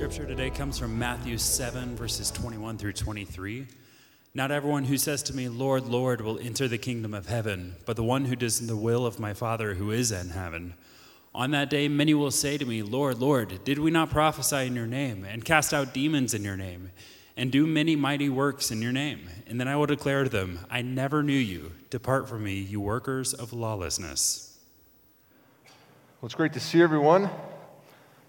scripture today comes from Matthew 7, verses 21 through 23. Not everyone who says to me, Lord, Lord, will enter the kingdom of heaven, but the one who does the will of my Father who is in heaven. On that day, many will say to me, Lord, Lord, did we not prophesy in your name, and cast out demons in your name, and do many mighty works in your name? And then I will declare to them, I never knew you. Depart from me, you workers of lawlessness. Well, it's great to see everyone.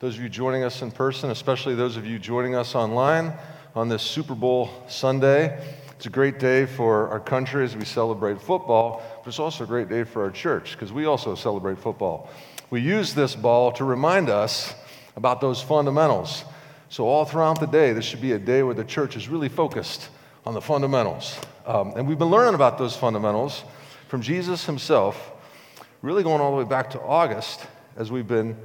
Those of you joining us in person, especially those of you joining us online on this Super Bowl Sunday. It's a great day for our country as we celebrate football, but it's also a great day for our church because we also celebrate football. We use this ball to remind us about those fundamentals. So, all throughout the day, this should be a day where the church is really focused on the fundamentals. Um, and we've been learning about those fundamentals from Jesus himself, really going all the way back to August as we've been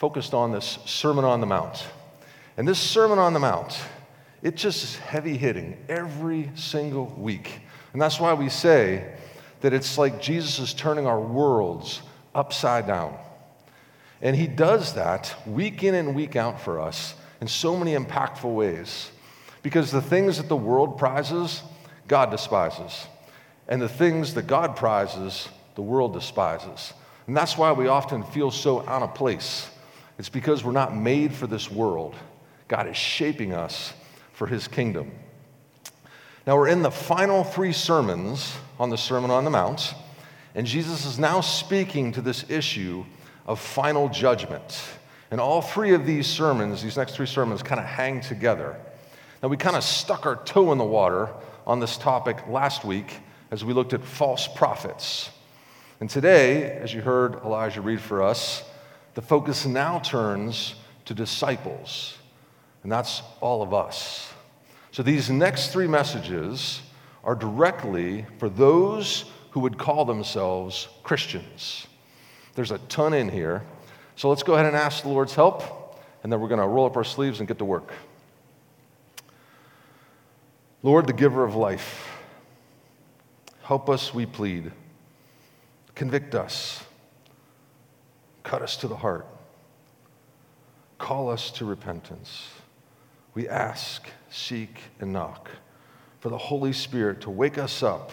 focused on this Sermon on the Mount. And this Sermon on the Mount, it just is heavy hitting every single week. And that's why we say that it's like Jesus is turning our worlds upside down. And he does that week in and week out for us in so many impactful ways. Because the things that the world prizes, God despises. And the things that God prizes, the world despises. And that's why we often feel so out of place it's because we're not made for this world. God is shaping us for his kingdom. Now, we're in the final three sermons on the Sermon on the Mount, and Jesus is now speaking to this issue of final judgment. And all three of these sermons, these next three sermons, kind of hang together. Now, we kind of stuck our toe in the water on this topic last week as we looked at false prophets. And today, as you heard Elijah read for us, the focus now turns to disciples, and that's all of us. So these next three messages are directly for those who would call themselves Christians. There's a ton in here. So let's go ahead and ask the Lord's help, and then we're going to roll up our sleeves and get to work. Lord, the giver of life, help us, we plead. Convict us cut us to the heart, call us to repentance. We ask, seek, and knock for the Holy Spirit to wake us up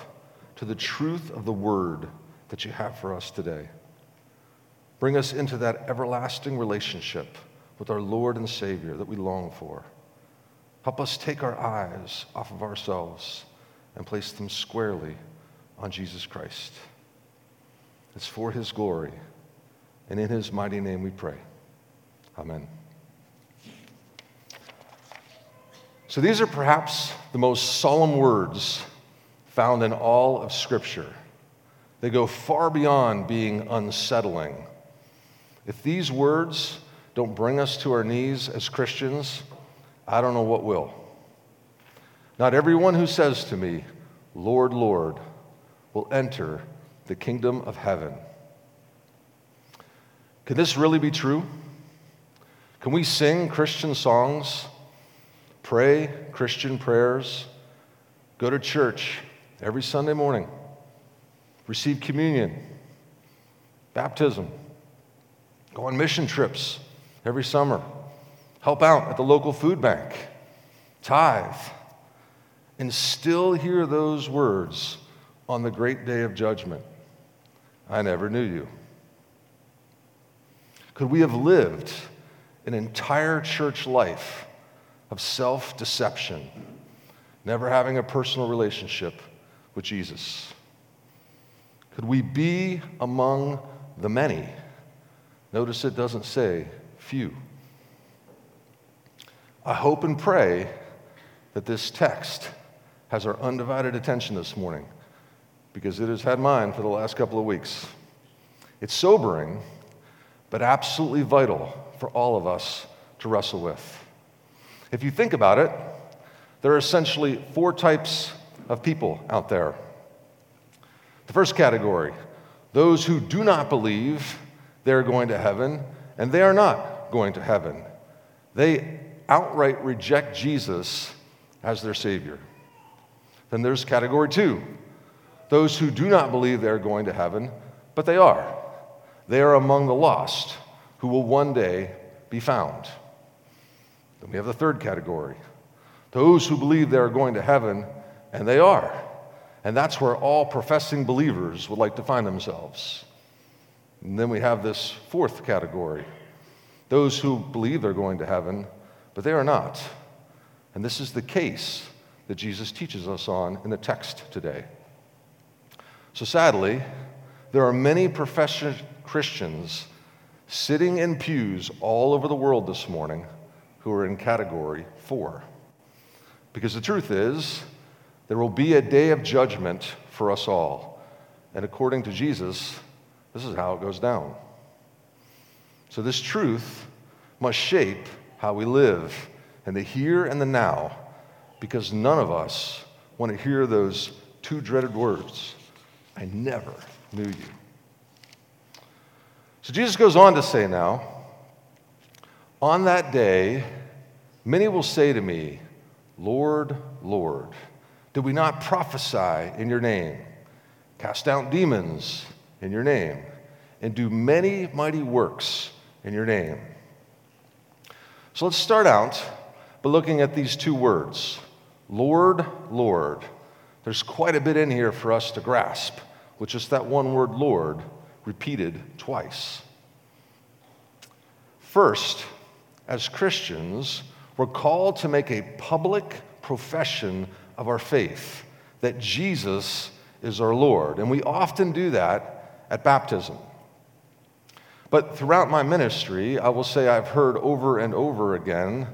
to the truth of the word that you have for us today. Bring us into that everlasting relationship with our Lord and Savior that we long for. Help us take our eyes off of ourselves and place them squarely on Jesus Christ. It's for His glory and in his mighty name we pray. Amen. So these are perhaps the most solemn words found in all of Scripture. They go far beyond being unsettling. If these words don't bring us to our knees as Christians, I don't know what will. Not everyone who says to me, Lord, Lord, will enter the kingdom of heaven can this really be true? Can we sing Christian songs, pray Christian prayers, go to church every Sunday morning, receive communion, baptism, go on mission trips every summer, help out at the local food bank, tithe, and still hear those words on the great day of judgment I never knew you? Could we have lived an entire church life of self deception, never having a personal relationship with Jesus? Could we be among the many? Notice it doesn't say few. I hope and pray that this text has our undivided attention this morning because it has had mine for the last couple of weeks. It's sobering but absolutely vital for all of us to wrestle with. If you think about it, there are essentially four types of people out there. The first category those who do not believe they're going to heaven, and they are not going to heaven. They outright reject Jesus as their Savior. Then there's category two those who do not believe they're going to heaven, but they are. They are among the lost who will one day be found. Then we have the third category those who believe they are going to heaven, and they are. And that's where all professing believers would like to find themselves. And then we have this fourth category those who believe they're going to heaven, but they are not. And this is the case that Jesus teaches us on in the text today. So sadly, there are many professing Christians sitting in pews all over the world this morning who are in category four. Because the truth is, there will be a day of judgment for us all. And according to Jesus, this is how it goes down. So, this truth must shape how we live in the here and the now, because none of us want to hear those two dreaded words I never knew you. So, Jesus goes on to say now, on that day, many will say to me, Lord, Lord, did we not prophesy in your name, cast out demons in your name, and do many mighty works in your name? So let's start out by looking at these two words Lord, Lord. There's quite a bit in here for us to grasp with just that one word, Lord, repeated twice. First, as Christians, we're called to make a public profession of our faith that Jesus is our Lord. And we often do that at baptism. But throughout my ministry, I will say I've heard over and over again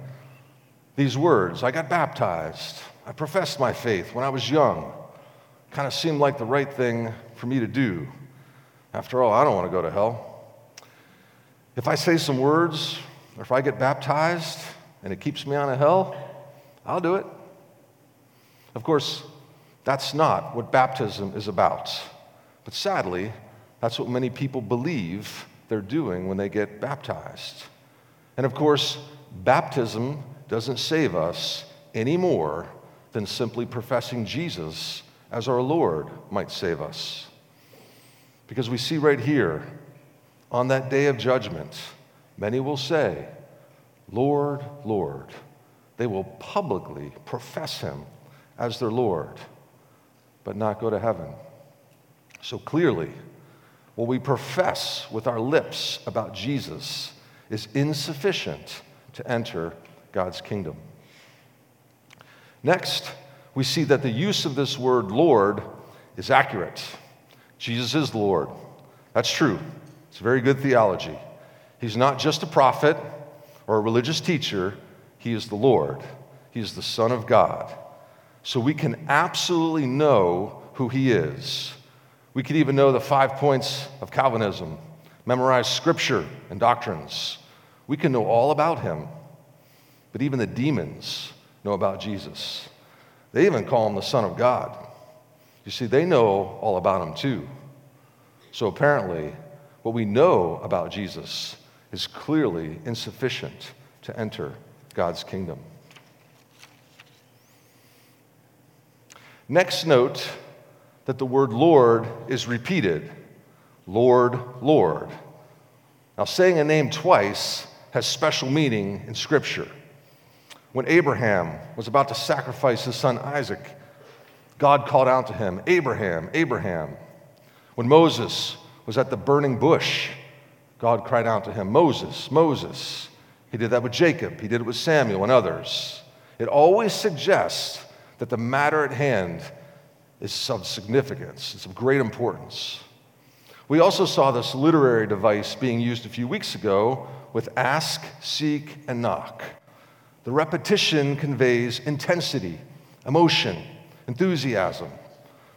these words I got baptized, I professed my faith when I was young. Kind of seemed like the right thing for me to do. After all, I don't want to go to hell. If I say some words, or if I get baptized and it keeps me out of hell, I'll do it. Of course, that's not what baptism is about. But sadly, that's what many people believe they're doing when they get baptized. And of course, baptism doesn't save us any more than simply professing Jesus as our Lord might save us. Because we see right here, on that day of judgment, many will say, Lord, Lord. They will publicly profess him as their Lord, but not go to heaven. So clearly, what we profess with our lips about Jesus is insufficient to enter God's kingdom. Next, we see that the use of this word Lord is accurate. Jesus is Lord. That's true. It's very good theology. He's not just a prophet or a religious teacher, he is the Lord. He is the Son of God. So we can absolutely know who he is. We could even know the five points of Calvinism, memorize scripture and doctrines. We can know all about him. But even the demons know about Jesus. They even call him the Son of God. You see, they know all about him too. So apparently, what we know about Jesus is clearly insufficient to enter God's kingdom. Next, note that the word Lord is repeated Lord, Lord. Now, saying a name twice has special meaning in Scripture. When Abraham was about to sacrifice his son Isaac, God called out to him, Abraham, Abraham. When Moses was at the burning bush, God cried out to him, Moses, Moses. He did that with Jacob, he did it with Samuel and others. It always suggests that the matter at hand is of significance, it's of great importance. We also saw this literary device being used a few weeks ago with ask, seek, and knock. The repetition conveys intensity, emotion, enthusiasm.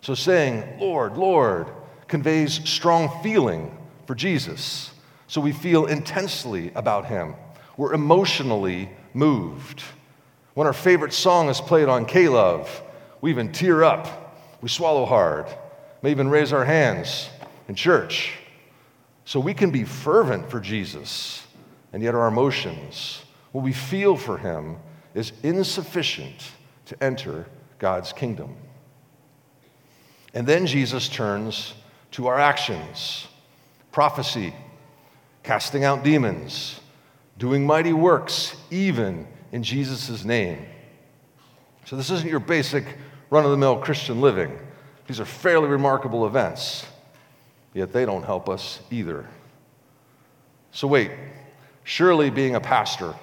So saying, Lord, Lord, conveys strong feeling for Jesus. So we feel intensely about him. We're emotionally moved. When our favorite song is played on K Love, we even tear up, we swallow hard, may even raise our hands in church. So we can be fervent for Jesus, and yet our emotions, what we feel for him, is insufficient to enter God's kingdom. And then Jesus turns to our actions prophecy, casting out demons, doing mighty works, even in Jesus' name. So, this isn't your basic run of the mill Christian living. These are fairly remarkable events, yet they don't help us either. So, wait, surely being a pastor,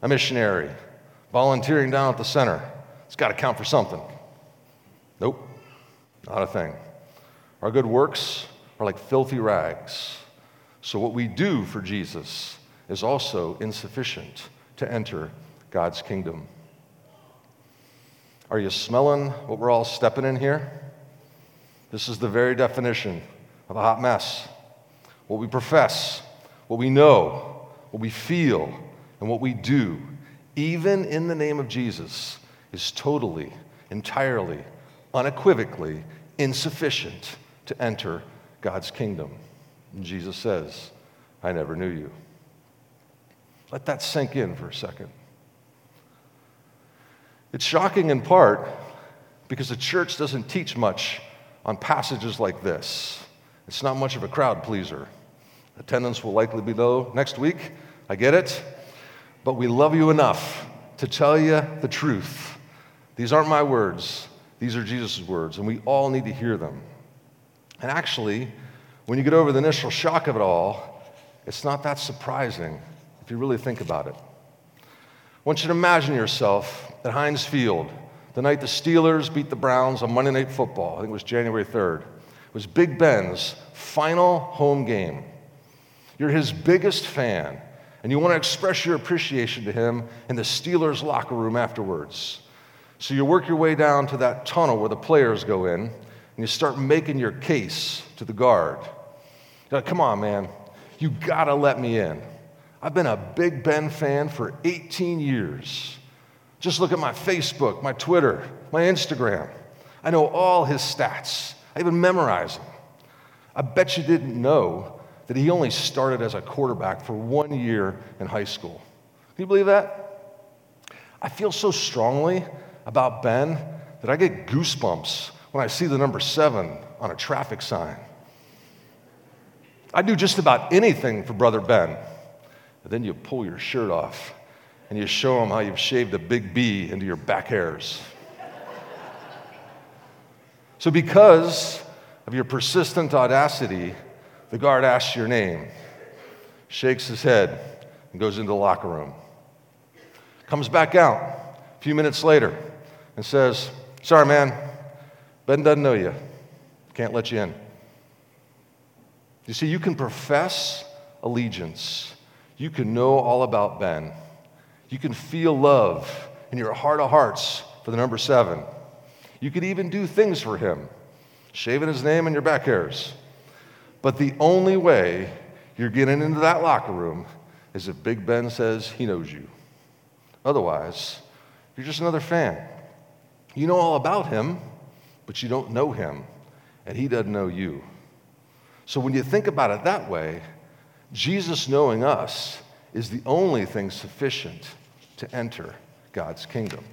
a missionary, volunteering down at the center, it's got to count for something. Nope, not a thing. Our good works are like filthy rags. So, what we do for Jesus is also insufficient to enter God's kingdom. Are you smelling what we're all stepping in here? This is the very definition of a hot mess. What we profess, what we know, what we feel, and what we do, even in the name of Jesus, is totally, entirely, unequivocally insufficient to enter God's kingdom. And Jesus says, I never knew you. Let that sink in for a second. It's shocking in part because the church doesn't teach much on passages like this. It's not much of a crowd pleaser. Attendance will likely be low next week. I get it. But we love you enough to tell you the truth. These aren't my words, these are Jesus' words, and we all need to hear them. And actually, when you get over the initial shock of it all, it's not that surprising if you really think about it. I want you to imagine yourself at Heinz Field the night the Steelers beat the Browns on Monday Night Football. I think it was January 3rd. It was Big Ben's final home game. You're his biggest fan, and you want to express your appreciation to him in the Steelers locker room afterwards. So you work your way down to that tunnel where the players go in, and you start making your case to the guard. You're like, come on, man, you gotta let me in. I've been a Big Ben fan for 18 years. Just look at my Facebook, my Twitter, my Instagram. I know all his stats. I even memorize them. I bet you didn't know that he only started as a quarterback for one year in high school. Can you believe that? I feel so strongly about Ben that I get goosebumps when I see the number seven on a traffic sign. I'd do just about anything for Brother Ben. And then you pull your shirt off and you show him how you've shaved a big B into your back hairs. so, because of your persistent audacity, the guard asks your name, shakes his head, and goes into the locker room. Comes back out a few minutes later and says, Sorry, man, Ben doesn't know you. Can't let you in. You see, you can profess allegiance, you can know all about Ben. You can feel love in your heart of hearts for the number seven. You could even do things for him, shaving his name in your back hairs. But the only way you're getting into that locker room is if Big Ben says he knows you. Otherwise, you're just another fan. You know all about him, but you don't know him, and he doesn't know you. So when you think about it that way, Jesus knowing us is the only thing sufficient to enter God's kingdom.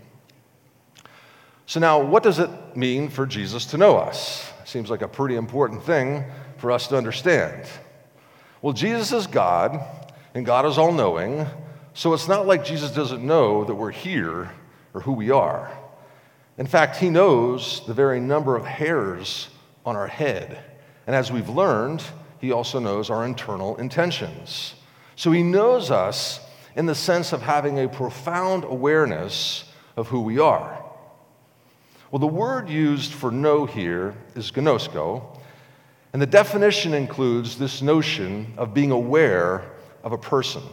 So, now what does it mean for Jesus to know us? Seems like a pretty important thing for us to understand. Well, Jesus is God, and God is all knowing, so it's not like Jesus doesn't know that we're here or who we are. In fact, he knows the very number of hairs on our head. And as we've learned, he also knows our internal intentions. So he knows us in the sense of having a profound awareness of who we are. Well, the word used for know here is ginosko, and the definition includes this notion of being aware of a person.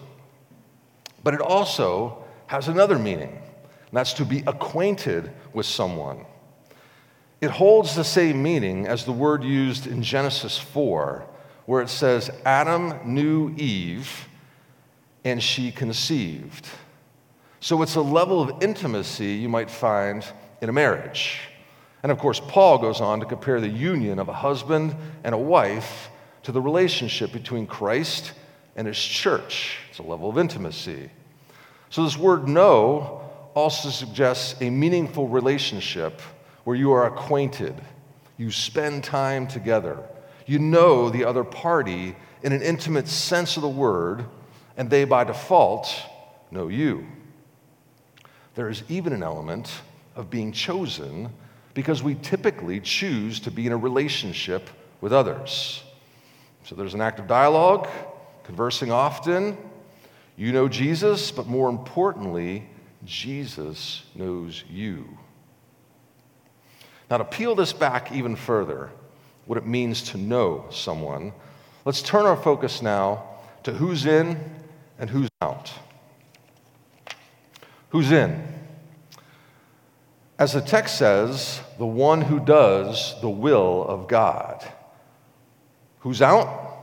But it also has another meaning, and that's to be acquainted with someone. It holds the same meaning as the word used in Genesis 4, where it says, Adam knew Eve and she conceived. So it's a level of intimacy you might find in a marriage. And of course, Paul goes on to compare the union of a husband and a wife to the relationship between Christ and his church. It's a level of intimacy. So this word know also suggests a meaningful relationship where you are acquainted, you spend time together, you know the other party in an intimate sense of the word and they by default know you. there is even an element of being chosen because we typically choose to be in a relationship with others. So there's an active dialogue, conversing often. You know Jesus, but more importantly, Jesus knows you. Now, to peel this back even further, what it means to know someone, let's turn our focus now to who's in and who's out. Who's in? As the text says, the one who does the will of God. Who's out?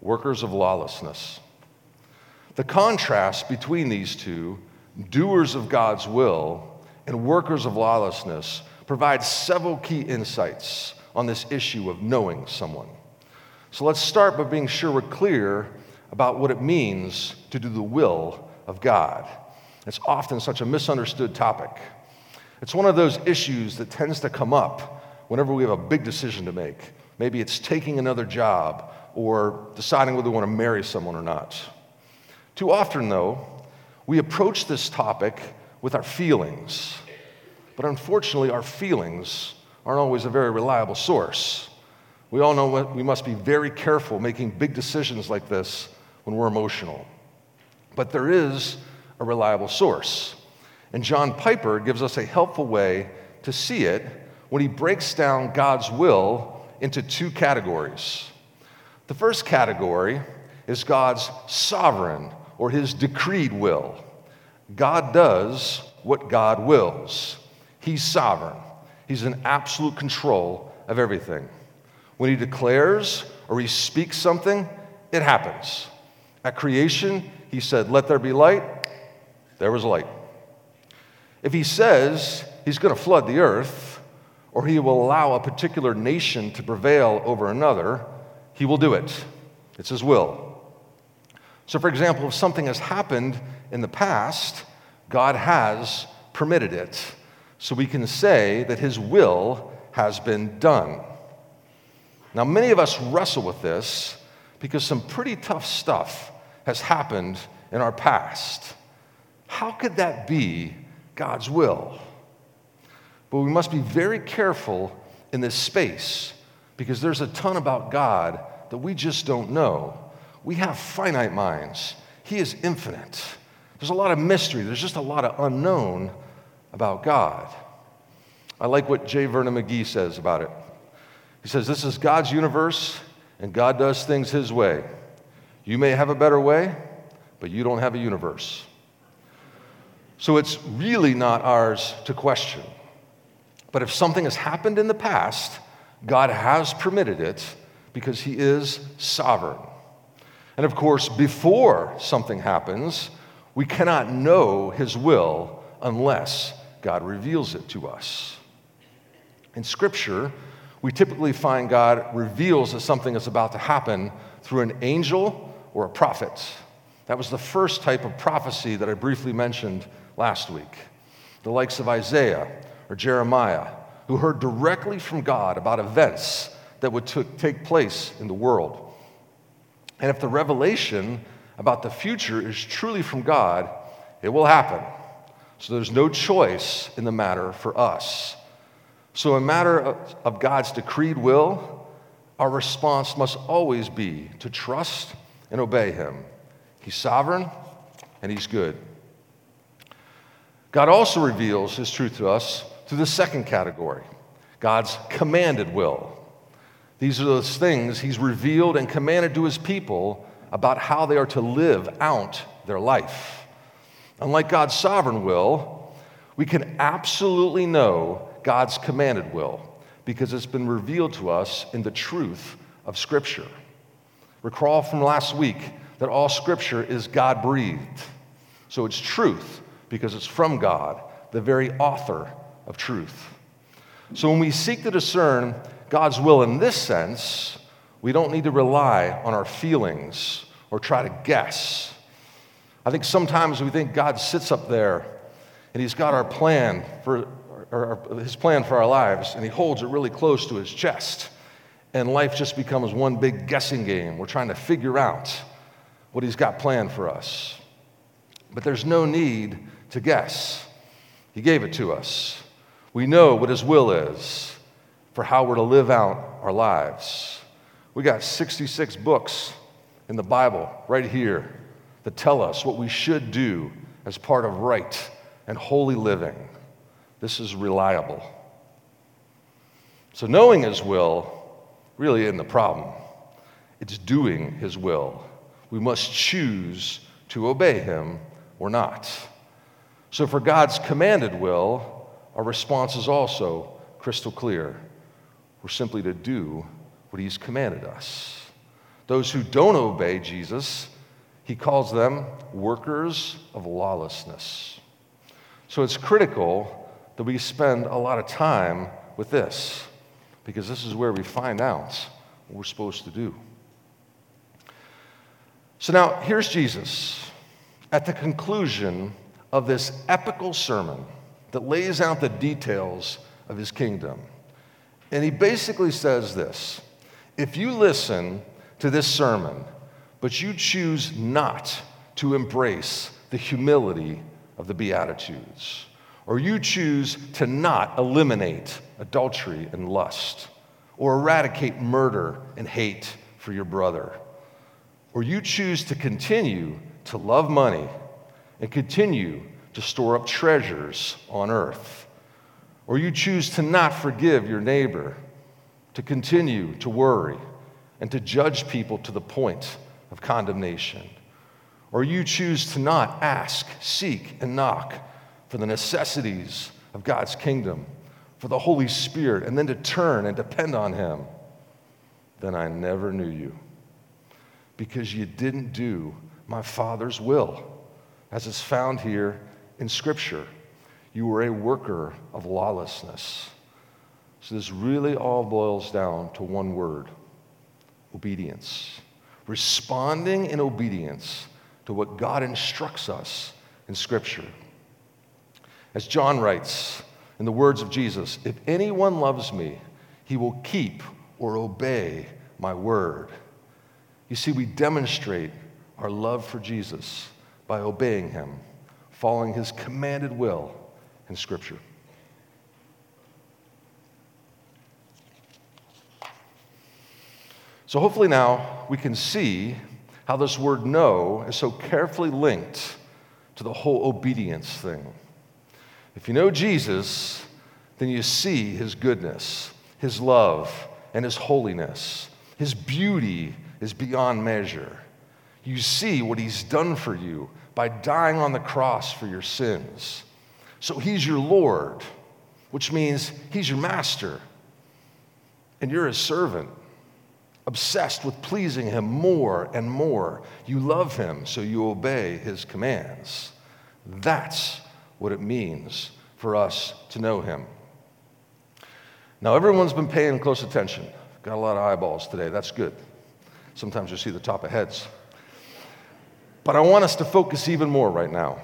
Workers of lawlessness. The contrast between these two, doers of God's will and workers of lawlessness, provides several key insights on this issue of knowing someone. So let's start by being sure we're clear about what it means to do the will of God. It's often such a misunderstood topic. It's one of those issues that tends to come up whenever we have a big decision to make. Maybe it's taking another job or deciding whether we want to marry someone or not. Too often, though, we approach this topic with our feelings. But unfortunately, our feelings aren't always a very reliable source. We all know we must be very careful making big decisions like this when we're emotional. But there is a reliable source. And John Piper gives us a helpful way to see it when he breaks down God's will into two categories. The first category is God's sovereign or his decreed will. God does what God wills. He's sovereign. He's in absolute control of everything. When he declares or he speaks something, it happens. At creation, he said, Let there be light. There was light. If he says he's going to flood the earth, or he will allow a particular nation to prevail over another, he will do it. It's his will. So, for example, if something has happened in the past, God has permitted it so we can say that his will has been done. Now, many of us wrestle with this because some pretty tough stuff has happened in our past. How could that be God's will? But we must be very careful in this space because there's a ton about God that we just don't know. We have finite minds, He is infinite. There's a lot of mystery, there's just a lot of unknown about God. I like what J. Vernon McGee says about it. He says, This is God's universe, and God does things His way. You may have a better way, but you don't have a universe. So it's really not ours to question. But if something has happened in the past, God has permitted it because He is sovereign. And of course, before something happens, we cannot know His will unless God reveals it to us. In Scripture, we typically find God reveals that something is about to happen through an angel or a prophet. That was the first type of prophecy that I briefly mentioned last week. The likes of Isaiah or Jeremiah, who heard directly from God about events that would t- take place in the world. And if the revelation about the future is truly from God, it will happen. So there's no choice in the matter for us. So, in matter of God's decreed will, our response must always be to trust and obey Him. He's sovereign and He's good. God also reveals His truth to us through the second category God's commanded will. These are those things He's revealed and commanded to His people about how they are to live out their life. Unlike God's sovereign will, we can absolutely know God's commanded will because it's been revealed to us in the truth of Scripture. Recall from last week that all Scripture is God breathed. So it's truth because it's from God, the very author of truth. So when we seek to discern God's will in this sense, we don't need to rely on our feelings or try to guess. I think sometimes we think God sits up there and he's got our plan for or his plan for our lives and he holds it really close to his chest. And life just becomes one big guessing game. We're trying to figure out what he's got planned for us. But there's no need to guess. He gave it to us. We know what His will is for how we're to live out our lives. We got 66 books in the Bible right here that tell us what we should do as part of right and holy living. This is reliable. So, knowing His will really isn't the problem, it's doing His will. We must choose to obey Him or not. So, for God's commanded will, our response is also crystal clear. We're simply to do what He's commanded us. Those who don't obey Jesus, He calls them workers of lawlessness. So, it's critical that we spend a lot of time with this because this is where we find out what we're supposed to do. So now here's Jesus at the conclusion of this epical sermon that lays out the details of his kingdom. And he basically says this If you listen to this sermon, but you choose not to embrace the humility of the Beatitudes, or you choose to not eliminate adultery and lust, or eradicate murder and hate for your brother, or you choose to continue to love money and continue to store up treasures on earth, or you choose to not forgive your neighbor, to continue to worry and to judge people to the point of condemnation, or you choose to not ask, seek, and knock for the necessities of God's kingdom, for the Holy Spirit, and then to turn and depend on Him, then I never knew you because you didn't do my Father's will, as is found here in Scripture. You were a worker of lawlessness. So this really all boils down to one word obedience. Responding in obedience to what God instructs us in Scripture. As John writes in the words of Jesus, if anyone loves me, he will keep or obey my word. You see, we demonstrate our love for Jesus by obeying him, following his commanded will in Scripture. So, hopefully, now we can see how this word know is so carefully linked to the whole obedience thing. If you know Jesus, then you see his goodness, his love, and his holiness. His beauty is beyond measure. You see what he's done for you by dying on the cross for your sins. So he's your Lord, which means he's your master, and you're his servant, obsessed with pleasing him more and more. You love him, so you obey his commands. That's what it means for us to know him. Now, everyone's been paying close attention. Got a lot of eyeballs today. That's good. Sometimes you see the top of heads. But I want us to focus even more right now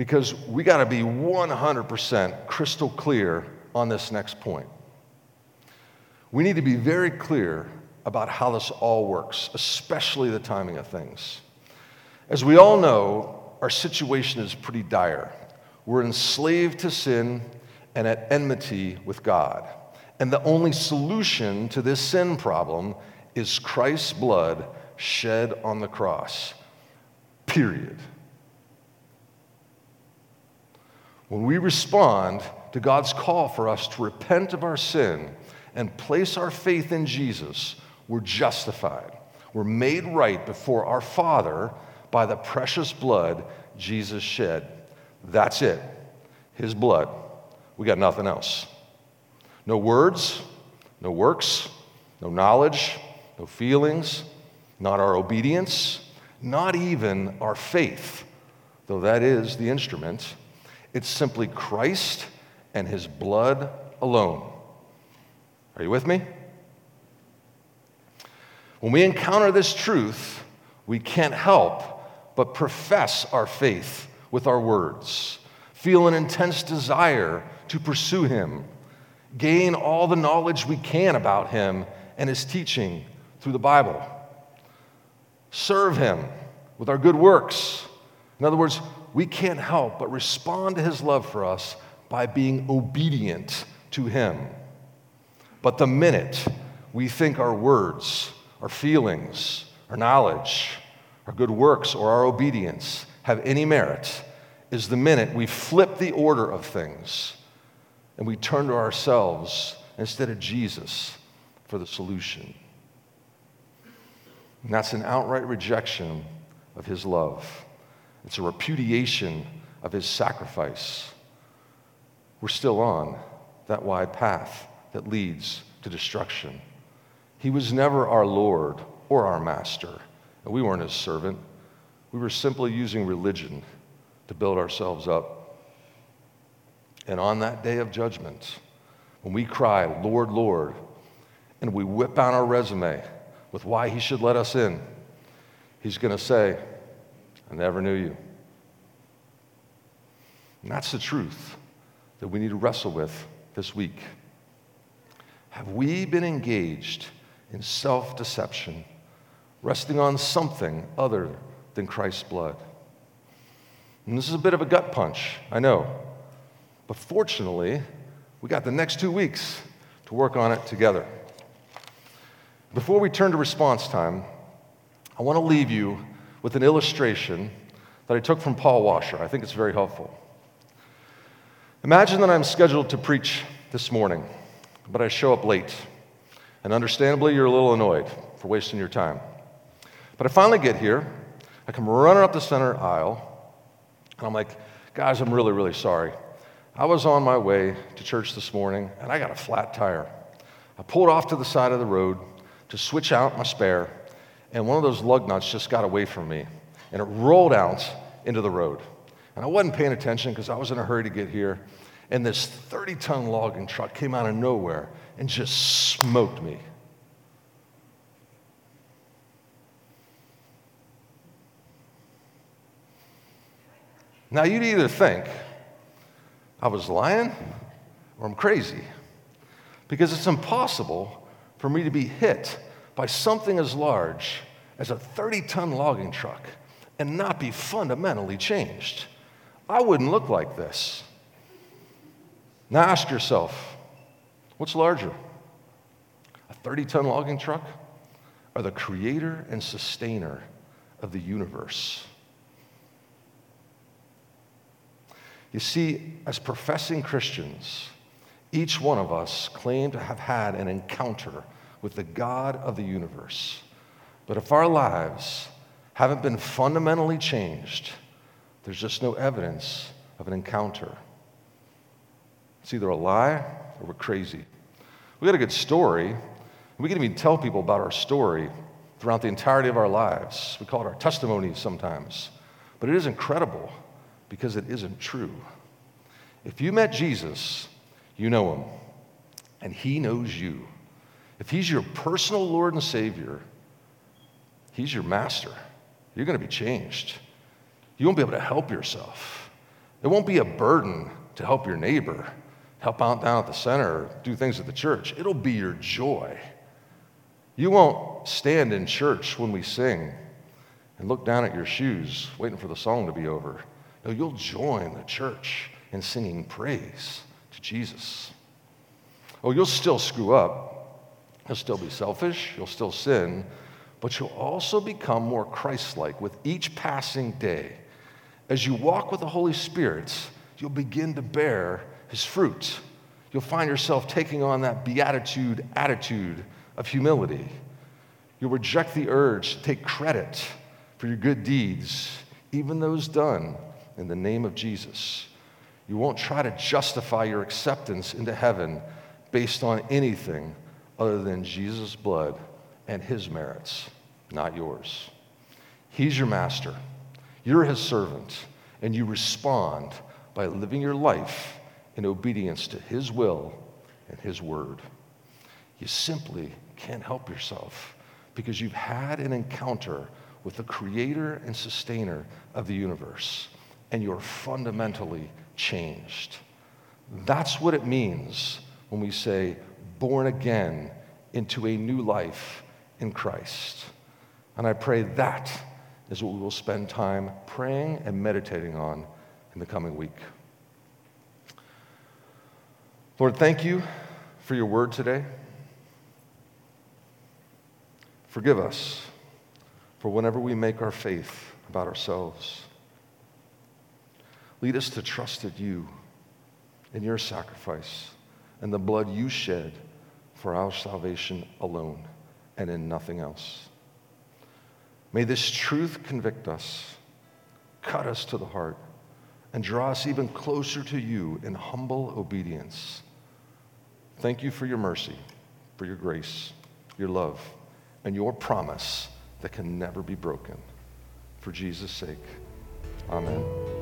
because we got to be 100% crystal clear on this next point. We need to be very clear about how this all works, especially the timing of things. As we all know, our situation is pretty dire. We're enslaved to sin and at enmity with God. And the only solution to this sin problem is Christ's blood shed on the cross. Period. When we respond to God's call for us to repent of our sin and place our faith in Jesus, we're justified. We're made right before our Father by the precious blood Jesus shed that's it. His blood. We got nothing else. No words, no works, no knowledge, no feelings, not our obedience, not even our faith, though that is the instrument. It's simply Christ and his blood alone. Are you with me? When we encounter this truth, we can't help but profess our faith with our words, feel an intense desire to pursue Him, gain all the knowledge we can about Him and His teaching through the Bible, serve Him with our good works. In other words, we can't help but respond to His love for us by being obedient to Him. But the minute we think our words, our feelings, our knowledge, our good works, or our obedience have any merit, is the minute we flip the order of things and we turn to ourselves instead of Jesus for the solution. And that's an outright rejection of his love. It's a repudiation of his sacrifice. We're still on that wide path that leads to destruction. He was never our Lord or our master, and we weren't his servant. We were simply using religion to build ourselves up. And on that day of judgment, when we cry, Lord, Lord, and we whip out our resume with why he should let us in, he's going to say, I never knew you. And that's the truth that we need to wrestle with this week. Have we been engaged in self deception, resting on something other than Christ's blood? And this is a bit of a gut punch, I know. But fortunately, we got the next two weeks to work on it together. Before we turn to response time, I want to leave you with an illustration that I took from Paul Washer. I think it's very helpful. Imagine that I'm scheduled to preach this morning, but I show up late. And understandably, you're a little annoyed for wasting your time. But I finally get here. I come running up the center aisle, and I'm like, guys, I'm really, really sorry. I was on my way to church this morning, and I got a flat tire. I pulled off to the side of the road to switch out my spare, and one of those lug nuts just got away from me, and it rolled out into the road. And I wasn't paying attention because I was in a hurry to get here. And this 30 ton logging truck came out of nowhere and just smoked me. Now, you'd either think I was lying or I'm crazy because it's impossible for me to be hit by something as large as a 30 ton logging truck and not be fundamentally changed. I wouldn't look like this. Now ask yourself what's larger? A 30 ton logging truck or the creator and sustainer of the universe? You see, as professing Christians, each one of us claim to have had an encounter with the God of the universe. But if our lives haven't been fundamentally changed, there's just no evidence of an encounter. It's either a lie or we're crazy. We got a good story. We can even tell people about our story throughout the entirety of our lives. We call it our testimony sometimes. But it is incredible because it isn't true. If you met Jesus, you know him, and he knows you. If he's your personal Lord and Savior, he's your master. You're going to be changed. You won't be able to help yourself. It won't be a burden to help your neighbor, help out down at the center, do things at the church. It'll be your joy. You won't stand in church when we sing and look down at your shoes waiting for the song to be over. No, you'll join the church in singing praise to Jesus. Oh, you'll still screw up. You'll still be selfish. You'll still sin. But you'll also become more Christ like with each passing day as you walk with the Holy Spirit, you'll begin to bear his fruit. You'll find yourself taking on that beatitude attitude of humility. You'll reject the urge to take credit for your good deeds, even those done in the name of Jesus. You won't try to justify your acceptance into heaven based on anything other than Jesus' blood and his merits, not yours. He's your master. You're his servant, and you respond by living your life in obedience to his will and his word. You simply can't help yourself because you've had an encounter with the creator and sustainer of the universe, and you're fundamentally changed. That's what it means when we say born again into a new life in Christ. And I pray that is what we will spend time praying and meditating on in the coming week. Lord, thank you for your word today. Forgive us for whenever we make our faith about ourselves. Lead us to trust in you, in your sacrifice, and the blood you shed for our salvation alone and in nothing else. May this truth convict us, cut us to the heart, and draw us even closer to you in humble obedience. Thank you for your mercy, for your grace, your love, and your promise that can never be broken. For Jesus' sake, amen.